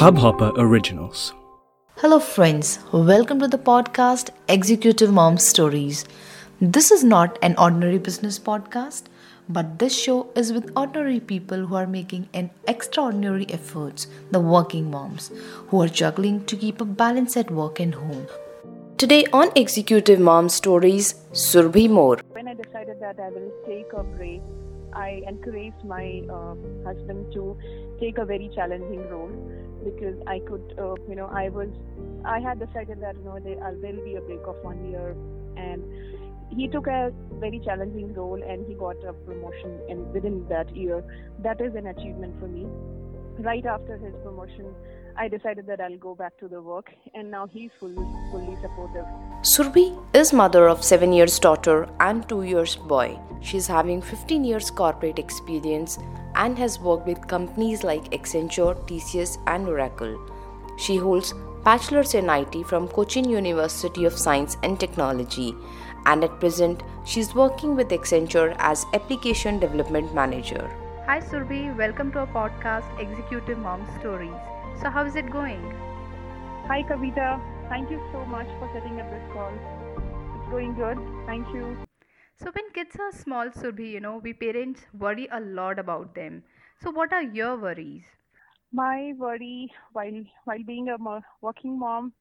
Hubhopper Originals. Hello, friends. Welcome to the podcast Executive Mom Stories. This is not an ordinary business podcast, but this show is with ordinary people who are making an extraordinary efforts, the working moms, who are juggling to keep a balance at work and home. Today on Executive Mom Stories, Surbhi Moore. When I decided that I will take a break, I encouraged my uh, husband to take a very challenging role because I could, uh, you know, I was, I had decided that you know there will be a break of one year, and he took a very challenging role and he got a promotion and within that year. That is an achievement for me. Right after his promotion, I decided that I'll go back to the work, and now he's fully fully supportive. Surbhi is mother of seven years daughter and two years boy. She's having 15 years corporate experience and has worked with companies like Accenture, TCS, and Oracle. She holds bachelor's in IT from Cochin University of Science and Technology, and at present she's working with Accenture as application development manager. Hi Surbhi, welcome to our podcast Executive Mom Stories. So how is it going? Hi Kavita, thank you so much for setting up this call. It's going good. Thank you. So when kids are small, Surbhi, you know, we parents worry a lot about them. So what are your worries? My worry while while being a working mom,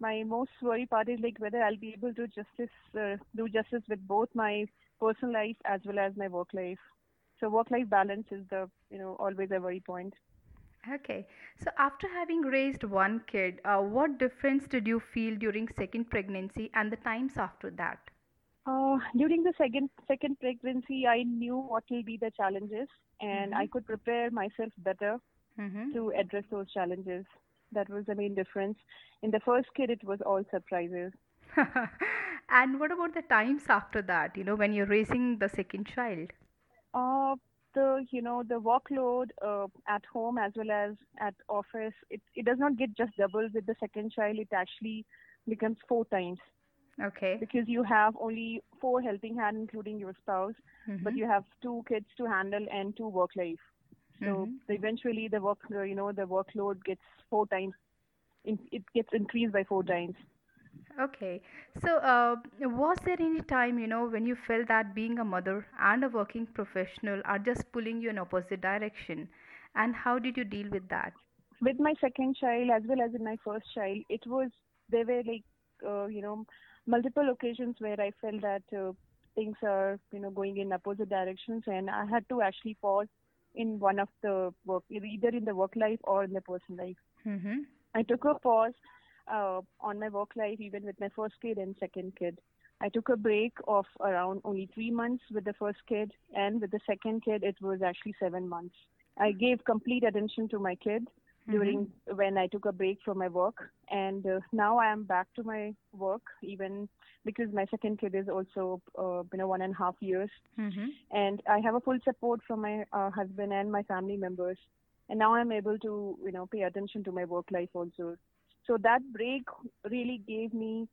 my most worry part is like whether I'll be able to justice uh, do justice with both my personal life as well as my work life. So work life balance is the you know always a worry point. Okay. So after having raised one kid, uh, what difference did you feel during second pregnancy and the times after that? Uh, during the second second pregnancy, I knew what will be the challenges, and Mm-hmm. I could prepare myself better Mm-hmm. to address those challenges. That was the main difference. In the first kid, it was all surprises. and what about the times after that? You know, when you're raising the second child? Uh, the you know the workload uh, at home as well as at office, it it does not get just double with the second child. It actually becomes four times Okay. because you have only four helping hand, including your spouse, but Mhm. you have two kids to handle and two work life. So Mhm. eventually, the work, you know, the workload gets four times. It gets increased by four times. Okay. So, uh, was there any time, you know, when you felt that being a mother and a working professional are just pulling you in opposite direction? And how did you deal with that? With my second child as well as in my first child, it was there were like, uh, you know, multiple occasions where I felt that uh, things are, you know, going in opposite directions, and I had to actually pause in one of the work, either in the work life or in the personal life. Mm-hmm. I took a pause uh, on my work life, even with my first kid and second kid. I took a break of around only three months with the first kid, and with the second kid, it was actually seven months. I gave complete attention to my kid during when I took a break from my work, and uh, now I am back to my work, even because my second kid is also uh, you know one and a half years, Mm-hmm. and I have a full support from my uh, husband and my family members. And now I'm able to, you know, pay attention to my work life also. So that break really gave me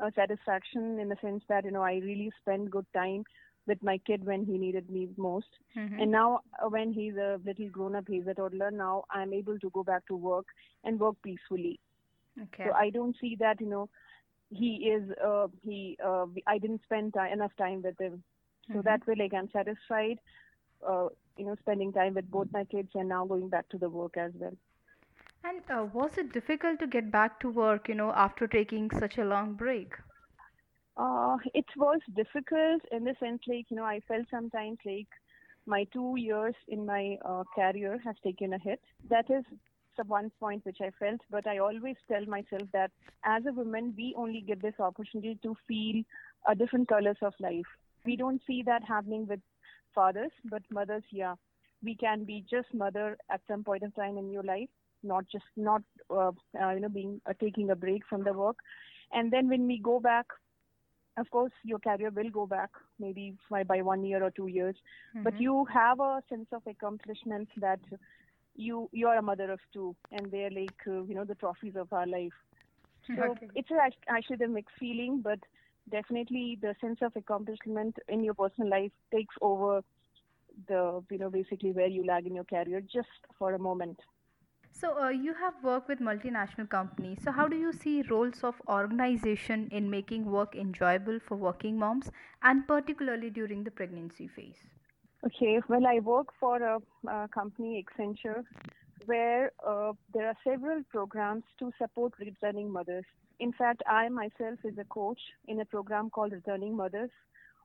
a satisfaction in the sense that, you know, I really spent good time with my kid when he needed me most. Mm-hmm. And now uh, when he's a little grown up, he's a toddler, now I'm able to go back to work and work peacefully. Okay. So I don't see that, you know, he is, uh, he, uh, I didn't spend enough time with him. So Mhm. that way, like, I'm satisfied, uh, you know, spending time with both my kids and now going back to the work as well. And uh, was it difficult to get back to work, you know, after taking such a long break? Uh, it was difficult in the sense, like, you know, I felt sometimes like my two years in my uh, career has taken a hit. That is the one point which I felt, but I always tell myself that as a woman, we only get this opportunity to feel uh, different colors of life. We don't see that happening with fathers, but mothers, yeah. We can be just mother at some point of time in your life, not just not uh, uh, you know being uh, taking a break from the work, and then when we go back of course your career will go back maybe by, by one year or two years but Mhm. you have a sense of accomplishment that you you are a mother of two and they're like uh, you know the trophies of our life so Okay. it's a, actually the mixed feeling but definitely the sense of accomplishment in your personal life takes over the you know basically where you lag in your career just for a moment So, uh, you have worked with multinational companies. So, how do you see roles of organization in making work enjoyable for working moms, and particularly during the pregnancy phase? Okay, well, I work for a, a company, Accenture, where uh, there are several programs to support returning mothers. In fact, I myself is a coach in a program called Returning Mothers,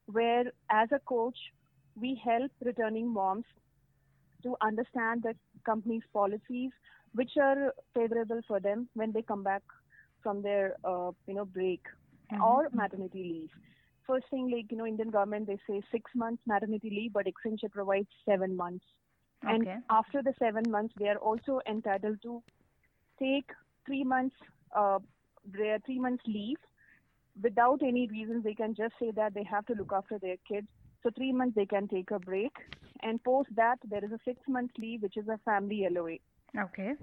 where as a coach, we help returning moms to understand the company's policies, which are favorable for them when they come back from their, uh, you know, break Mhm. or maternity leave. First thing, like you know, Indian government they say six months maternity leave, but Accenture provides seven months. Okay. And after the seven months, they are also entitled to take three months, uh, their three months leave without any reasons. They can just say that they have to look after their kids. So three months they can take a break, and post that there is a six month leave, which is a family LOA. Okay.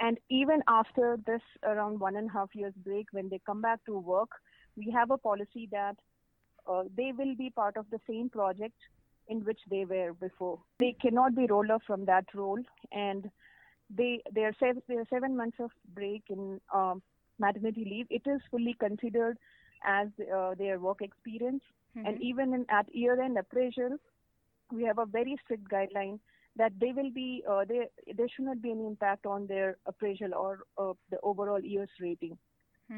And even after this around one and a half years break, when they come back to work, we have a policy that uh, they will be part of the same project in which they were before. They cannot be rolled off from that role, and they their seven, their seven months of break in um, maternity leave it is fully considered as uh, their work experience. And Mhm. even in, at year-end appraisal, we have a very strict guideline that they will be uh, they there should not be any impact on their appraisal or uh, the overall year's rating.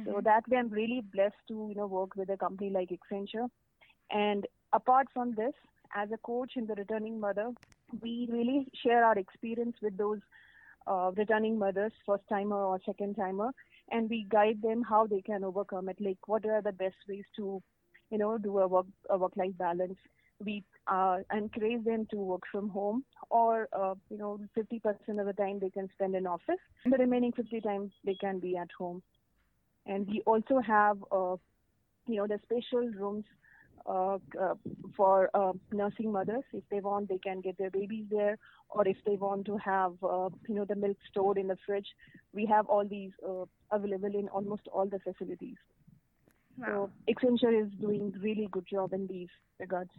So Mhm. that way, I'm really blessed to you know work with a company like Accenture. And apart from this, as a coach and the returning mother, we really share our experience with those uh, returning mothers, first timer or second timer, and we guide them how they can overcome it. Like what are the best ways to, you know, do a work a work life balance. We uh, encourage them to work from home, or uh, you know, 50% of the time they can spend in office, and the remaining 50 times they can be at home. And we also have, uh, you know, the special rooms uh, uh, for uh, nursing mothers. If they want, they can get their babies there, or if they want to have, uh, you know, the milk stored in the fridge. We have all these uh, available in almost all the facilities. Wow. So Accenture is doing really good job in these regards.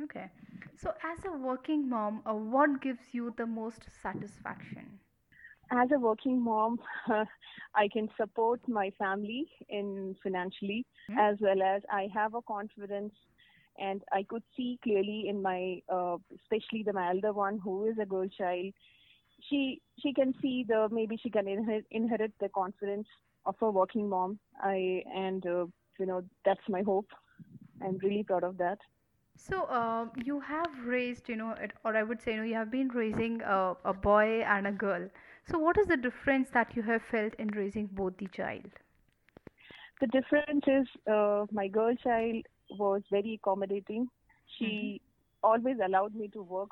Okay. So, as a working mom, uh, what gives you the most satisfaction? as a working mom, I can support my family in financially Hmm. as well as I have a confidence and I could see clearly in my, uh, especially the my elder one who is a girl child, she she can see the maybe she can inherit, inherit the confidence of a working mom. I and uh, you know that's my hope. I'm really proud of that. So, uh, you have raised, you know, it- or I would say, you know, you have been raising a, a boy and a girl. So, what is the difference that you have felt in raising both the child? The difference is uh, my girl child was very accommodating. She always allowed me to work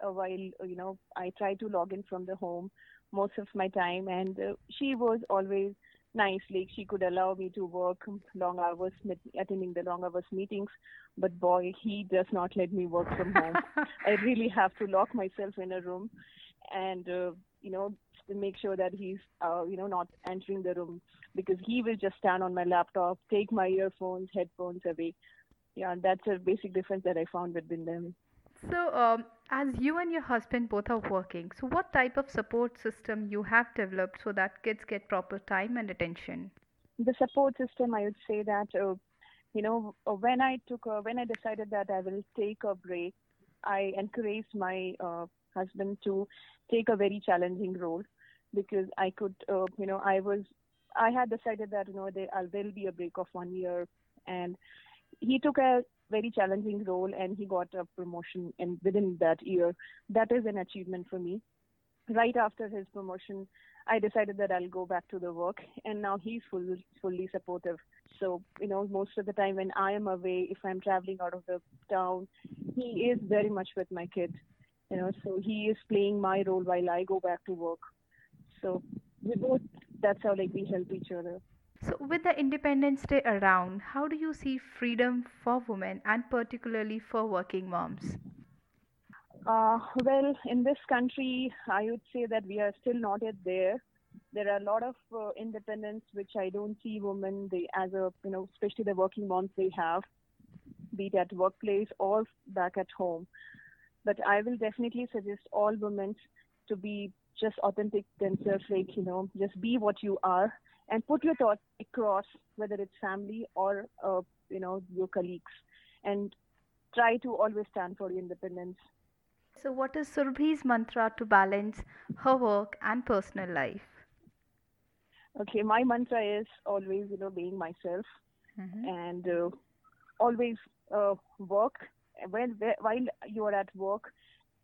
a while. You know, I try to log in from the home most of my time, and uh, she was always nice. Like she could allow me to work long hours, attending the long hours meetings. But boy, he does not let me work from home. I really have to lock myself in a room, and uh, you know, to make sure that he's uh, you know not entering the room because he will just stand on my laptop, take my earphones, headphones away. Yeah, that's a basic difference that I found between them. So, um, as you and your husband both are working, so what type of support system you have developed so that kids get proper time and attention? The support system, I would say that uh, you know uh, when I took a, when I decided that I will take a break, I encouraged my uh, husband to take a very challenging role because I could uh, you know I was I had decided that you know uh, there will be a break of one year and he took a very challenging role and he got a promotion and within that year. That is an achievement for me. Right after his promotion i decided that i'll go back to the work and now he's full, fully supportive. So you know most of the time when i am away if i'm traveling out of the town he is very much with my kid you know so he is playing my role while i go back to work. So we both that's how like we help each other So, with the Independence Day around, how do you see freedom for women and particularly for working moms? Uh, well, in this country, I would say that we are still not yet there. There are a lot of uh, independence which I don't see women they as a you know especially the working moms they have, be it at workplace or back at home. But I will definitely suggest all women to be just authentic themselves, like, you know, just be what you are and put your thoughts across, whether it's family or, uh, you know, your colleagues. And try to always stand for your independence. So, what is Surbhi's mantra to balance her work and personal life? Okay, my mantra is always, you know, being myself Mm-hmm. and uh, always uh, work. When while you are at work,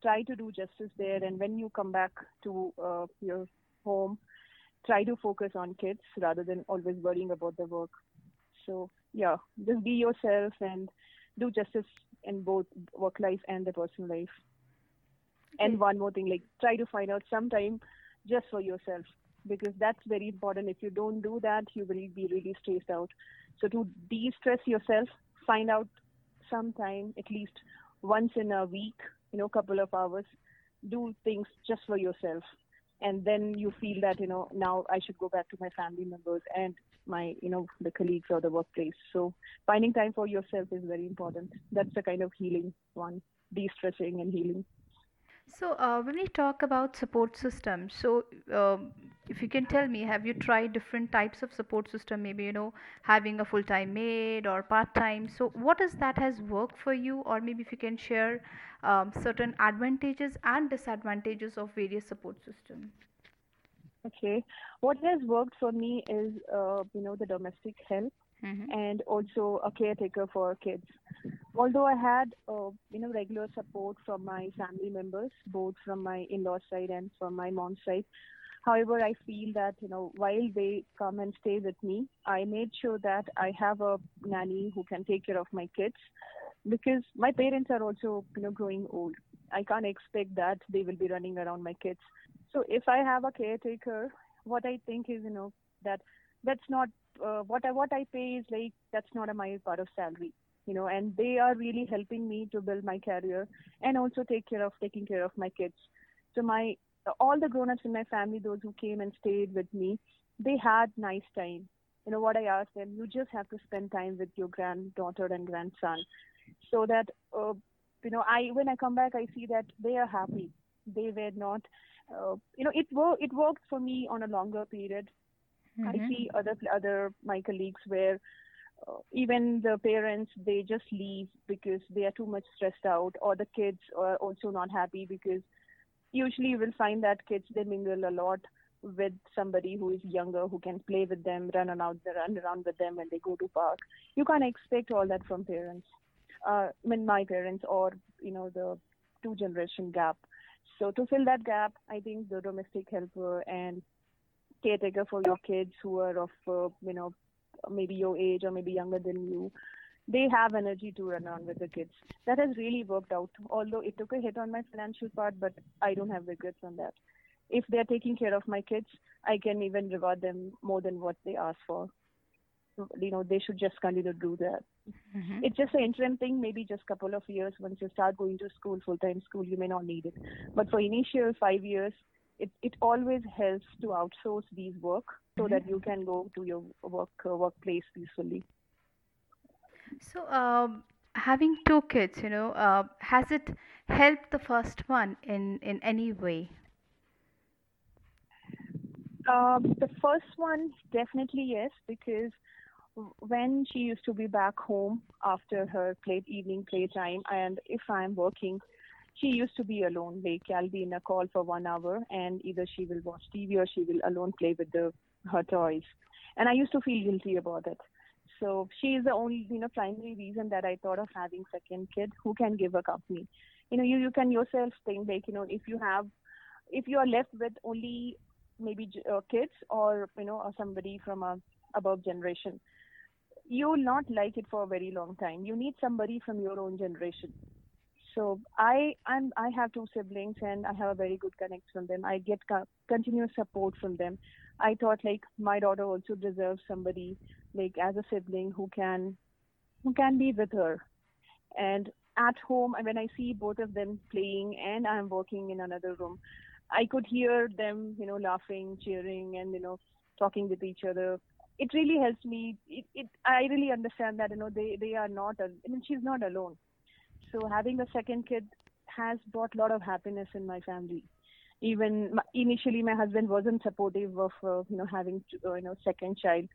try to do justice there, and when you come back to uh, your home, try to focus on kids rather than always worrying about the work. So yeah, just be yourself and do justice in both work life and the personal life. Okay. And one more thing, like try to find out some time just for yourself because that's very important. If you don't do that, you will be really stressed out. So to de-stress yourself, find out some time, at least once in a week, you know, couple of hours, do things just for yourself. And then you feel that, you know, now I should go back to my family members and my, you know, the colleagues or the workplace. So finding time for yourself is very important. That's the kind of healing one, de-stressing and healing. So, uh, when we talk about support systems, so um, if you can tell me, have you tried different types of support system? Maybe you know having a full-time maid or part-time. So, what is that has worked for you, or maybe if you can share um, certain advantages and disadvantages of various support systems. Okay. What has worked for me is, uh, you know, the domestic help Mm-hmm. and also a caretaker for kids. Although I had, uh, you know, regular support from my family members, both from my in-law side and from my mom's side. However, I feel that, you know, while they come and stay with me, I made sure that I have a nanny who can take care of my kids because my parents are also, you know, growing old. I can't expect that they will be running around my kids. So if I have a caretaker, what I think is, you know, that that's not uh, what I what I pay is like that's not a my part of salary, you know, and they are really helping me to build my career and also take care of taking care of my kids. So my all the grown-ups in my family, those who came and stayed with me, they had nice time. You know what I asked them, you just have to spend time with your granddaughter and grandson, so that uh, you know I when I come back I see that they are happy. They were not, uh, you know, it worked. It worked for me on a longer period I Mhm. see other other my colleagues where even the parents they just leave because they are too much stressed out, or the kids are also not happy because usually you will find that kids they mingle a lot with somebody who is younger who can play with them, run around, run around with them when they go to park. You can't expect all that from parents. Uh, I mean, my parents or you know the two generation gap. So to fill that gap, I think the domestic helper and caretaker for your kids who are of uh, you know maybe your age or maybe younger than you they have energy to run around with the kids. That has really worked out. Although it took a hit on my financial part but i don't have regrets on that. If they're taking care of my kids i can even reward them more than what they ask for. You know they should just continue to do that. Mhm. it's just an interim thing maybe just couple of years. Once you start going to school full time school you may not need it. But for initial five years it, it always helps to outsource these work so Mhm. that you can go to your work uh, workplace peacefully So, um, having two kids, you know, uh, has it helped the first one in in any way? Um, the first one, definitely yes, because when she used to be back home after her play evening playtime, and if I'm working, she used to be alone. Like I'll be in a call for one hour, and either she will watch TV or she will alone play with the her toys, and I used to feel guilty about it. So she is the only, you know, primary reason that I thought of having second kid who can give a company. You know, you you can yourself think like, you know, if you have, if you are left with only maybe uh, kids or you know or somebody from a above generation you will not like it for a very long time. You need somebody from your own generation. So i i'm i have two siblings and i have a very good connection from them. I get co- continuous support from them i thought like my daughter also deserves somebody like as a sibling who can who can be with her and at home when i see both of them playing and i'm working in another room I could hear them, you know, laughing, cheering, and you know, talking with each other. It really helps me. It, it I really understand that you know they they are not. I mean, she's not alone. So having a second kid has brought a lot of happiness in my family, even initially my husband wasn't supportive of uh, you know having to, uh, you know second child.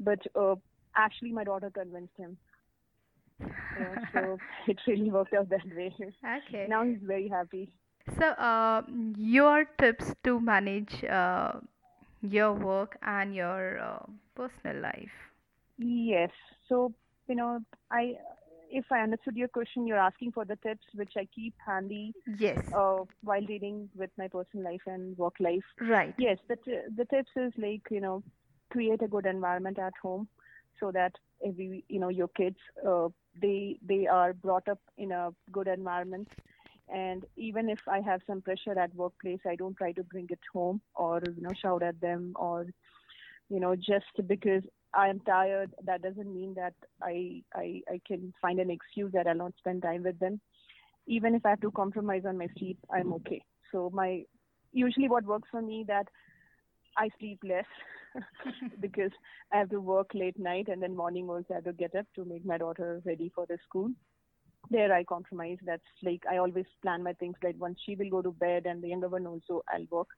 But uh, actually my daughter convinced him. Yeah, so it really worked out that way. Okay. now he's very happy. So, uh, your tips to manage uh, your work and your uh, personal life. yes. So you know i if i understood your question you're asking for the tips which i keep handy Yes. uh, while dealing with my personal life and work life Right. yes the, t- the tips is like you know create a good environment at home so that every you know your kids uh, they they are brought up in a good environment and even if i have some pressure at workplace i don't try to bring it home or you know shout at them or you know just because i am tired that doesn't mean that i i, I can find an excuse that i'll not spend time with them even if i have to compromise on my sleep i'm okay so my usually what works for me that I sleep less because I have to work late night and then morning also I have to get up to make my daughter ready for the school. There I compromise. That's like I always plan my things like once she will go to bed and the younger one also I'll work.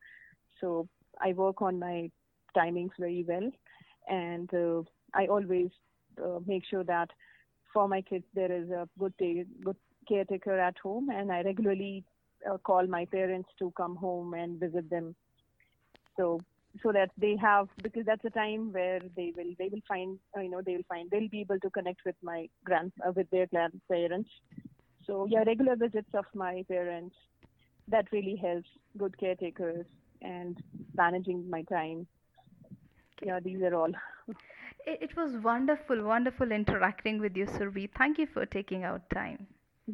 So I work on my timings very well and uh, I always uh, make sure that for my kids there is a good ta- good caretaker at home. And I regularly uh, call my parents to come home and visit them. So so that they have because that's a time where they will they will find uh, you know they will find they'll be able to connect with my grand uh, with their grandparents. So yeah regular visits of my parents that really helps good caretakers and managing my time yeah these are all It, it was wonderful, wonderful interacting with you, Surbhi. Thank you for taking out time.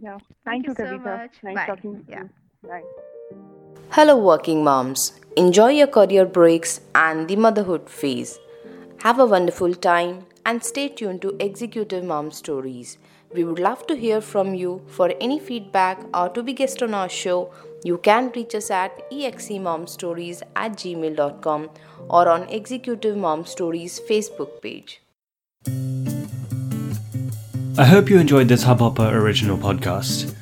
yeah Thank thank, you you so kavita much. nice Bye. talking to Yeah. you bye Hello, working moms. Enjoy your career breaks and the motherhood phase. Have a wonderful time and stay tuned to Executive Mom Stories. We would love to hear from you. For any feedback or to be guest on our show, you can reach us at exemomstories at gmail.com or on Executive Mom Stories Facebook page. I hope you enjoyed this Hubhopper original podcast.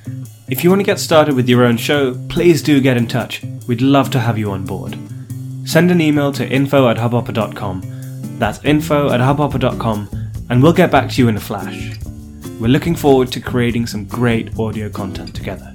If you want to get started with your own show, please do get in touch. We'd love to have you on board. Send an email to info at hubhopper.com. That's info at hubhopper.com, and we'll get back to you in a flash. We're looking forward to creating some great audio content together.